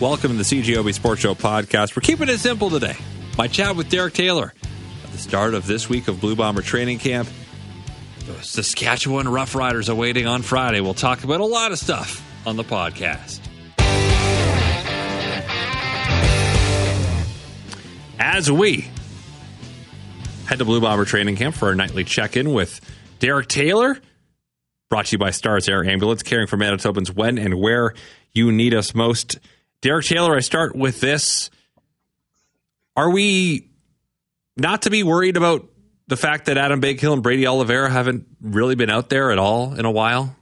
Welcome to the CJOB Sports Show podcast. We're keeping it simple today. My chat with Derek Taylor at the start of this week of Blue Bomber training camp. The Saskatchewan Roughriders awaiting on Friday. We'll talk about a lot of stuff on the podcast. As we head to Blue Bomber training camp for our nightly check in with Derek Taylor, brought to you by Stars Air Ambulance, caring for Manitobans when and where you need us most. Derek Taylor, I start with this. Are we not to be worried about the fact that Adam Bighill and Brady Oliveira haven't really been out there at all in a while?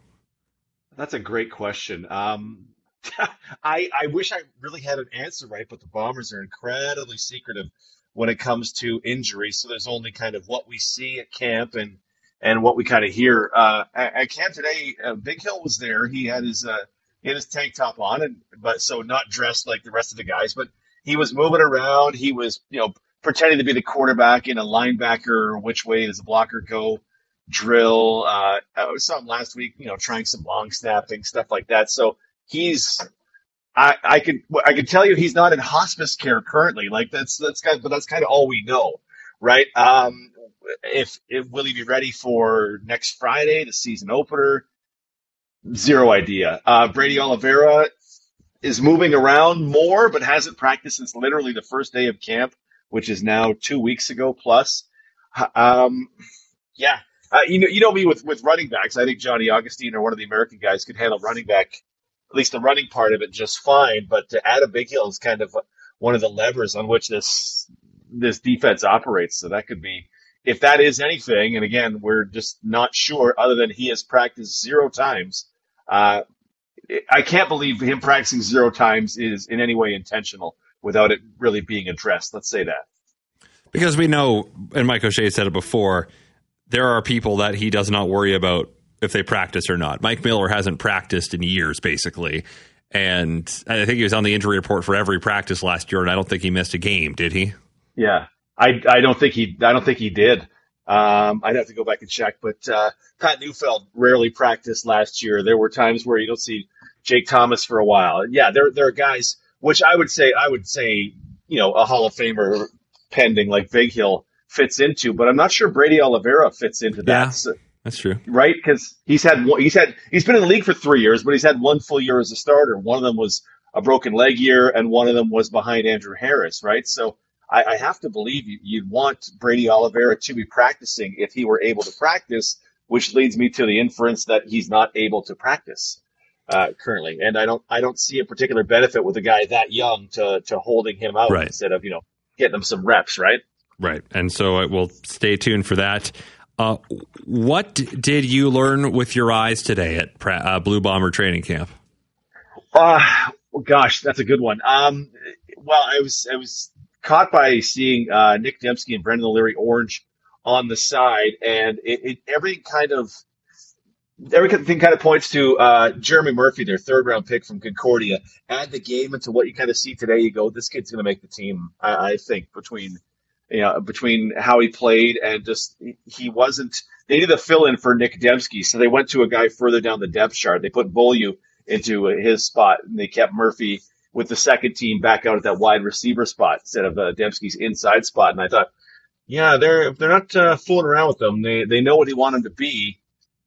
That's a great question. Um, I I wish I really had an answer right, but the Bombers are incredibly secretive when it comes to injuries. So there's only kind of what we see at camp and and what we kind of hear. Uh, at, at camp today, uh, Bighill was there. He had his uh, he had his tank top on, and but so not dressed like the rest of the guys, but he was moving around. He was you know pretending to be the quarterback in a linebacker. Which way does the blocker go? Drill. Uh, I was something last week. You know, trying some long snapping stuff like that. So he's I, I can I can tell you he's not in hospice care currently. Like that's that's kind of, but that's kind of all we know, right? Um, if, if will he be ready for next Friday, the season opener? Zero idea. Uh, Brady Oliveira is moving around more, but hasn't practiced since literally the first day of camp, which is now two weeks ago plus. Um, yeah, uh, you know, you know me with with running backs. I think Johnny Augustine or one of the American guys could handle running back at least the running part of it just fine. But to Adam Bighill is kind of one of the levers on which this this defense operates. So that could be if that is anything. And again, we're just not sure. Other than he has practiced zero times. Uh, I can't believe him practicing zero times is in any way intentional without it really being addressed. Let's say that. Because we know, and Mike O'Shea said it before, there are people that he does not worry about if they practice or not. Mike Miller hasn't practiced in years, basically. And I think he was on the injury report for every practice last year, and I don't think he missed a game, did he? Yeah, I, I don't think he I don't think he did. Um, I'd have to go back and check, but uh, Pat Neufeld rarely practiced last year. There were times where you don't see Jake Thomas for a while. Yeah, there there are guys which I would say I would say you know a Hall of Famer pending like Bighill fits into, but I'm not sure Brady Oliveira fits into that. Yeah. So, that's true, right? Because he's had he's had he's been in the league for three years, but he's had one full year as a starter. One of them was a broken leg year, and one of them was behind Andrew Harris, right? So I, I have to believe you'd want Brady Oliveira to be practicing if he were able to practice, which leads me to the inference that he's not able to practice uh, currently, and I don't I don't see a particular benefit with a guy that young to to holding him out right. instead of you know getting him some reps, right? Right, and so uh, we'll stay tuned for that. Uh, what did you learn with your eyes today at uh, Blue Bomber training camp? Uh, well, gosh, that's a good one. Um, well, I was I was caught by seeing uh, Nick Demski and Brendan O'Leary orange on the side, and it, it every kind of everything kind of points to uh, Jeremy Murphy, their third round pick from Concordia. Add the game into what you kind of see today. You go, this kid's going to make the team. I, I think between you know, between how he played and just he wasn't. They did a fill in for Nick Demski, so they went to a guy further down the depth chart. They put Beaulieu into his spot, and they kept Murphy with the second team back out at that wide receiver spot instead of uh, Demski's inside spot. And I thought, yeah, they're they're not uh, fooling around with them. They they know what he want him to be,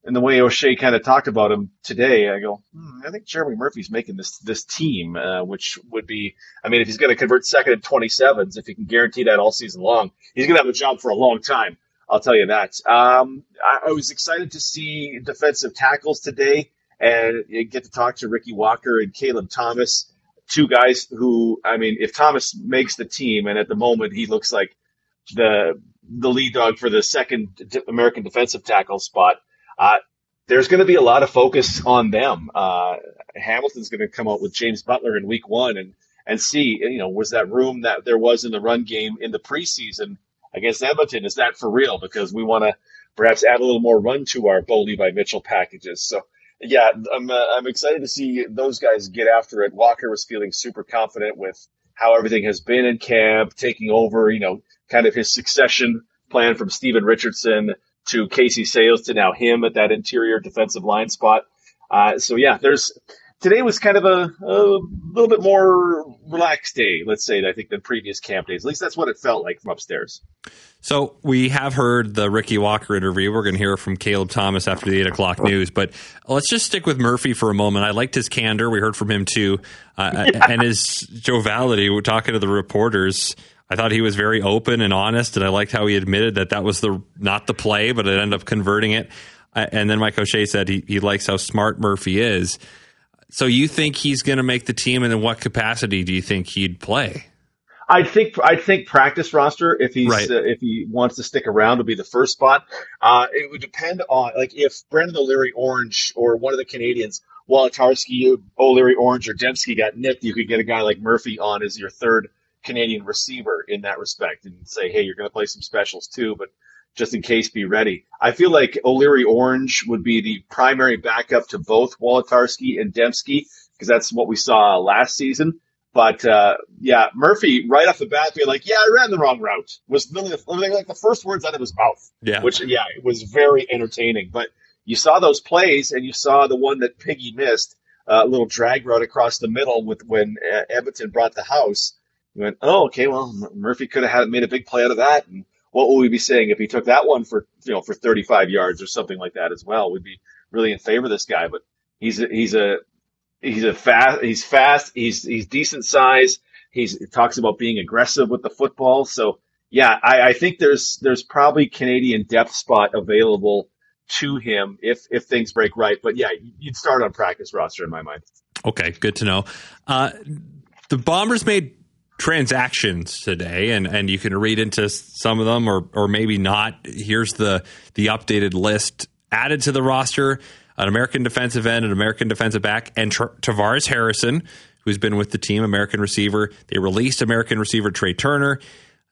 and the way O'Shea kind of talked about him today, I go, hmm, I think Jeremy Murphy's making this this team, uh, which would be, I mean, if he's going to convert second and twenty sevens, if he can guarantee that all season long, he's going to have a job for a long time. I'll tell you that. Um, I, I, was excited to see defensive tackles today and get to talk to Ricky Walker and Caleb Thomas, two guys who, I mean, if Thomas makes the team, and at the moment he looks like the the lead dog for the second American defensive tackle spot uh, there's going to be a lot of focus on them. Uh, Hamilton's going to come out with James Butler in week one and, and see, you know, was that room that there was in the run game in the preseason against Edmonton? Is that for real? Because we want to perhaps add a little more run to our Bo Levi Mitchell packages. So, yeah, I'm, uh, I'm excited to see those guys get after it. Walker was feeling super confident with how everything has been in camp, taking over, you know, kind of his succession plan from Steven Richardson to Casey Sayles to now him at that interior defensive line spot. Uh, so yeah, there's today was kind of a, a little bit more relaxed day, let's say, I think, than previous camp days. At least that's what it felt like from upstairs. So we have heard the Ricky Walker interview. We're going to hear from Caleb Thomas after the eight o'clock news, but let's just stick with Murphy for a moment. I liked his candor. We heard from him too, uh, yeah. and his joviality. We're talking to the reporters. I thought he was very open and honest, and I liked how he admitted that that was the not the play, but it ended up converting it. Uh, and then Mike O'Shea said he, he likes how smart Murphy is. So you think he's going to make the team, and in what capacity do you think he'd play? I think I think practice roster if he's right. uh, if he wants to stick around will be the first spot. Uh, it would depend on like if Brendan O'Leary Orange or one of the Canadians, Wolitarsky, O'Leary Orange or Demski got nipped, you could get a guy like Murphy on as your third Canadian receiver in that respect and say, hey, you're going to play some specials too, but just in case, be ready. I feel like O'Leary Orange would be the primary backup to both Wolitarsky and Demski because that's what we saw last season. But uh, yeah, Murphy right off the bat being like, "Yeah, I ran the wrong route," was literally like the first words out of his mouth. Yeah, which yeah, it was very entertaining. But you saw those plays, and you saw the one that Piggy missed, a uh, little drag route across the middle with when uh, Edmonton brought the house. You went, "Oh, okay, well Murphy could have had made a big play out of that." And what will we be saying if he took that one for you know for 35 yards or something like that as well? We'd be really in favor of this guy, but he's a, he's a he's a fast he's fast he's he's decent size. He's he talks about being aggressive with the football. So yeah, I, I think there's there's probably Canadian depth spot available to him if if things break right. But yeah, you'd start on practice roster in my mind. Okay, good to know. Uh, the Bombers made transactions today, and, and you can read into some of them or or maybe not. Here's the the updated list added to the roster: an American defensive end, an American defensive back, and Tra- Tavares Harrison, who's been with the team, American receiver. They released American receiver Trey Turner,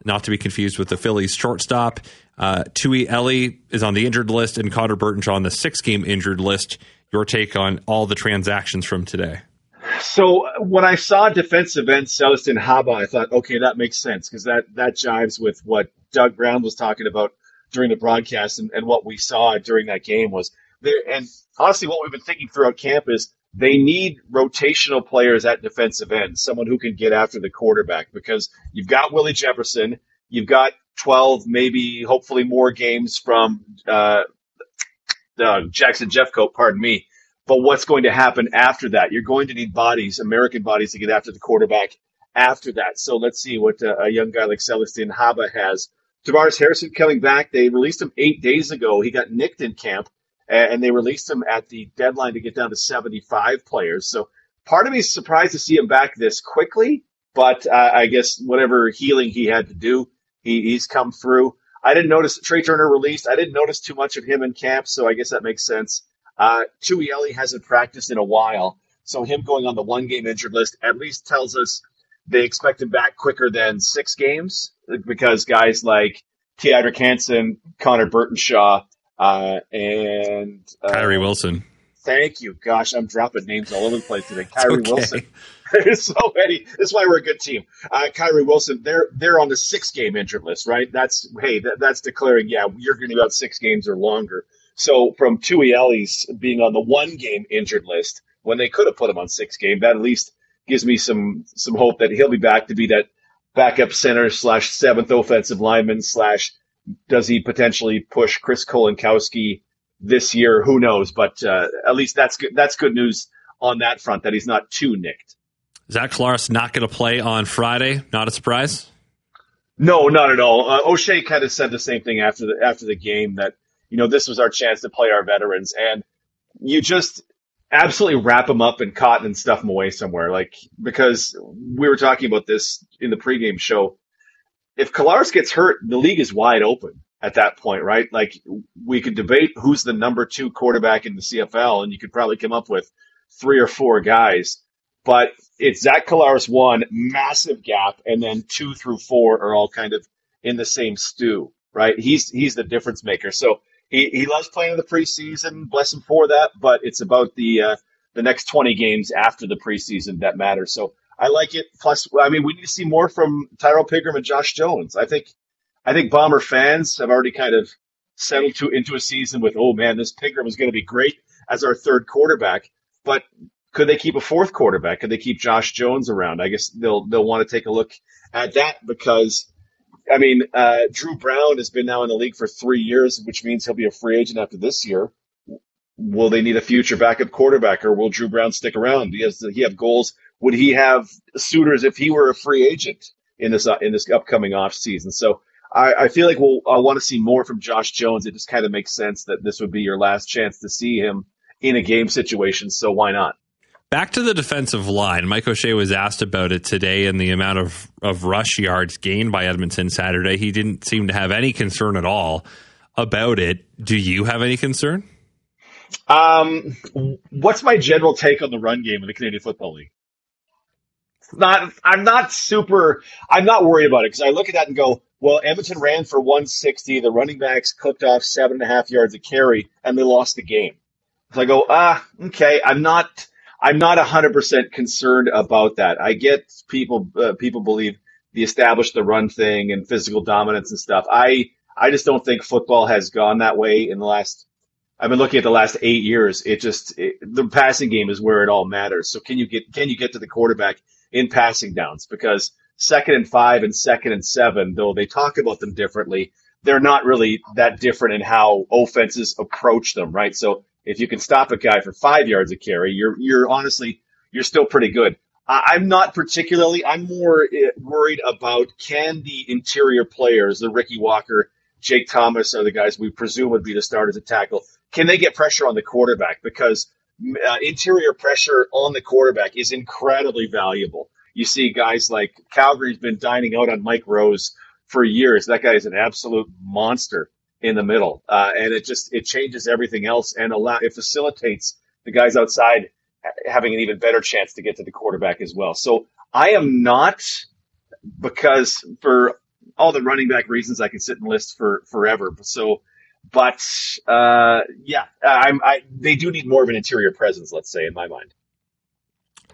not to be confused with the Phillies shortstop. Uh, Tui Eli is on the injured list, and Connor Burton on the six game injured list. Your take on all the transactions from today? So when I saw defensive end Celestin Haba, I thought, okay, that makes sense because that that jives with what Doug Brown was talking about during the broadcast and, and what we saw during that game was there. And honestly, what we've been thinking throughout camp is they need rotational players at defensive end, someone who can get after the quarterback because you've got Willie Jefferson, you've got 12, maybe hopefully more games from uh, uh, Jackson Jeffcoat, pardon me, but what's going to happen after that? You're going to need bodies, American bodies, to get after the quarterback after that. So let's see what uh, a young guy like Celestin Haba has. Tavares Harrison coming back. They released him eight days ago. He got nicked in camp, and they released him at the deadline to get down to 75 players. So part of me is surprised to see him back this quickly, but uh, I guess whatever healing he had to do, he, he's come through. I didn't notice Trey Turner released. I didn't notice too much of him in camp, so I guess that makes sense. Uh, Tui Eli hasn't practiced in a while, so him going on the one game injured list at least tells us they expect him back quicker than six games because guys like Teodric Hansen, Connor Burtonshaw, uh, and uh, Kyrie Wilson. Thank you. Gosh, I'm dropping names all over the place today. Kyrie okay. Wilson. There's so many. That's why we're a good team. Uh, Kyrie Wilson, they're they're on the six game injured list, right? That's hey, that, that's declaring, yeah, you're going to be about six games or longer. So from Tui Eli's being on the one game injured list when they could have put him on six game, that at least gives me some some hope that he'll be back to be that backup center slash seventh offensive lineman slash does he potentially push Chris Kolankowski this year? Who knows? But uh, at least that's good. That's good news on that front that he's not too nicked. Zach Collaros not going to play on Friday. Not a surprise. No, not at all. Uh, O'Shea kind of said the same thing after the after the game that you know, this was our chance to play our veterans. And you just absolutely wrap them up in cotton and stuff them away somewhere. Like, because we were talking about this in the pregame show. If Collaros gets hurt, the league is wide open at that point, right? Like, we could debate who's the number two quarterback in the CFL, and you could probably come up with three or four guys. But it's Zach Collaros one, massive gap, and then two through four are all kind of in the same stew, right? He's he's the difference maker. So he, he loves playing in the preseason. Bless him for that. But it's about the uh, the next 20 games after the preseason that matter. So I like it. Plus, I mean, we need to see more from Tyrrell Pigrome and Josh Jones. I think I think Bomber fans have already kind of settled to into a season with, oh man, this Pigram is going to be great as our third quarterback. But Could they keep a fourth quarterback? Could they keep Josh Jones around? I guess they'll they'll want to take a look at that because I mean, uh, Dru Brown has been now in the league for three years, which means he'll be a free agent after this year. Will they need a future backup quarterback, or will Dru Brown stick around? He has, he have goals? Would he have suitors if he were a free agent in this uh, in this upcoming off season? So I, I feel like we'll I want to see more from Josh Jones. It just kind of makes sense that this would be your last chance to see him in a game situation. So why not? Back to the defensive line. Mike O'Shea was asked about it today and the amount of, of rush yards gained by Edmonton Saturday. He didn't seem to have any concern at all about it. Do you have any concern? Um, what's my general take on the run game in the Canadian Football League? Not, I'm not super. I'm not worried about it because I look at that and go, well, Edmonton ran for 160. The running backs cooked off seven and a half yards a carry, and they lost the game. So I go, ah, okay. I'm not. I'm not 100% concerned about that. I get people, uh, people believe the established the run thing and physical dominance and stuff. I, I just don't think football has gone that way in the last, I've been looking at the last eight years. It just, it, the passing game is where it all matters. So can you get, can you get to the quarterback in passing downs? Because second and five and second and seven, though they talk about them differently, they're not really that different in how offenses approach them, right? So if you can stop a guy for five yards of carry, you're you're honestly you're still pretty good. I'm not particularly. I'm more eh, worried about can the interior players, the Ricky Walker, Jake Thomas, are the guys we presume would be the starters at tackle. Can they get pressure on the quarterback? Because uh, interior pressure on the quarterback is incredibly valuable. You see guys like Calgary's been dining out on Mike Rose for years. That guy is an absolute monster in the middle, uh, and it just it changes everything else and allow it facilitates the guys outside having an even better chance to get to the quarterback as well. So I am not because for all the running back reasons I can sit and list for forever. So, but uh, yeah, I'm I they do need more of an interior presence. Let's say in my mind.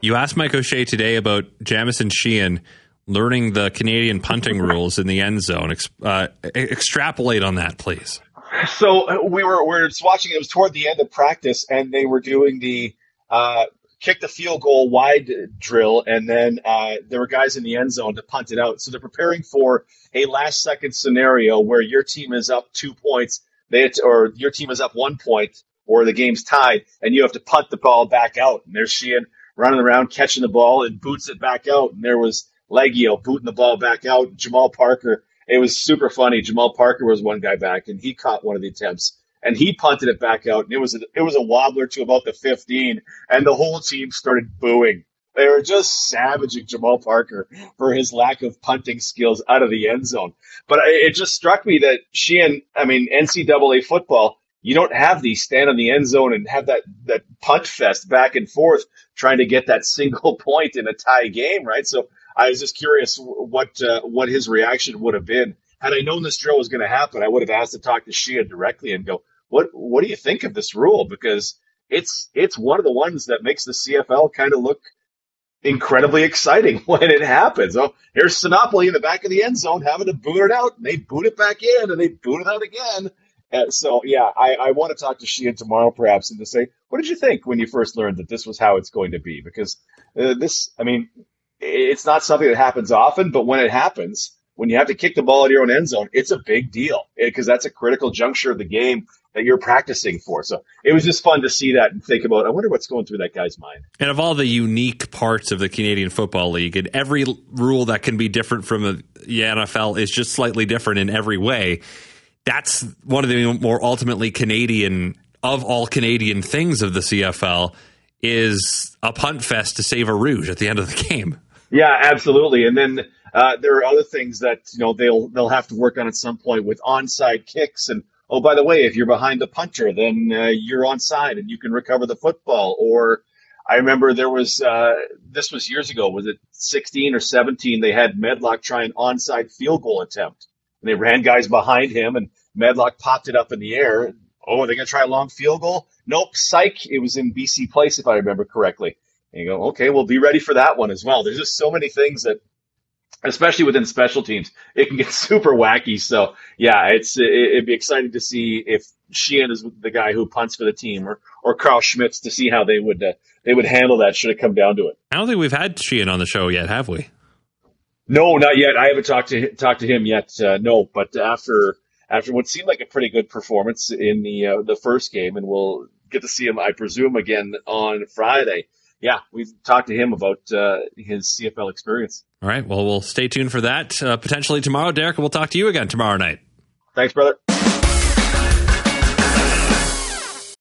You asked Mike O'Shea today about Jamieson Sheahan learning the Canadian punting rules in the end zone. Uh, extrapolate on that, please. So uh, we were we were watching. It was toward the end of practice, and they were doing the uh, kick the field goal wide drill, and then uh, there were guys in the end zone to punt it out. So they're preparing for a last second scenario where your team is up two points, they to, or your team is up one point, or the game's tied, and you have to punt the ball back out. And there's Sheahan running around catching the ball and boots it back out, and there was Liegghio booting the ball back out. Jamal Parker. It was super funny. Jamal Parker was one guy back, and he caught one of the attempts, and he punted it back out, and it was a, it was a wobbler to about the 15, and the whole team started booing. They were just savaging Jamal Parker for his lack of punting skills out of the end zone. But it just struck me that Sheahan I mean, NCAA football, you don't have these stand on the end zone and have that, that punt fest back and forth trying to get that single point in a tie game, right? So I was just curious what uh, what his reaction would have been had I known this drill was going to happen. I would have asked to talk to Shia directly and go, "What what do you think of this rule?" Because it's it's one of the ones that makes the CFL kind of look incredibly exciting when it happens. Oh, here's Sinopoli in the back of the end zone having to boot it out, and they boot it back in, and they boot it out again. And so, yeah, I, I want to talk to Sheahan tomorrow, perhaps, and to say, what did you think when you first learned that this was how it's going to be? Because uh, this, I mean, it's not something that happens often, but when it happens, when you have to kick the ball at your own end zone, it's a big deal eh, because that's a critical juncture of the game that you're practicing for. So it was just fun to see that and think about. I wonder what's going through that guy's mind. And of all the unique parts of the Canadian Football League, and every rule that can be different from the NFL is just slightly different in every way. That's one of the more ultimately Canadian of all Canadian things of the CFL is a punt fest to save a rouge at the end of the game. Yeah, absolutely. And then uh, there are other things that you know they'll they'll have to work on at some point with onside kicks. And oh, by the way, if you're behind the punter, then uh, you're onside and you can recover the football. Or I remember there was uh, this was years ago. Was it 16 or 17? They had Medlock try an onside field goal attempt, and they ran guys behind him, and Medlock popped it up in the air. Oh, are they going to try a long field goal? Nope, psych. It was in BC Place, if I remember correctly. And you go, okay, well, be ready for that one as well. There's just so many things that, especially within special teams, it can get super wacky. So yeah, it's it, would be exciting to see if Sheahan is the guy who punts for the team, or or Carl Schmitz to see how they would uh, they would handle that should it come down to it. I don't think we've had Sheahan on the show yet, have we? No, not yet. I haven't talked to talked to him yet. Uh, no, but after after what seemed like a pretty good performance in the uh, the first game, and we'll get to see him, I presume, again on Friday. Yeah, we've talked to him about uh, his CFL experience. All right. Well, we'll stay tuned for that. Uh, potentially tomorrow, Derek. We'll talk to you again tomorrow night. Thanks, brother.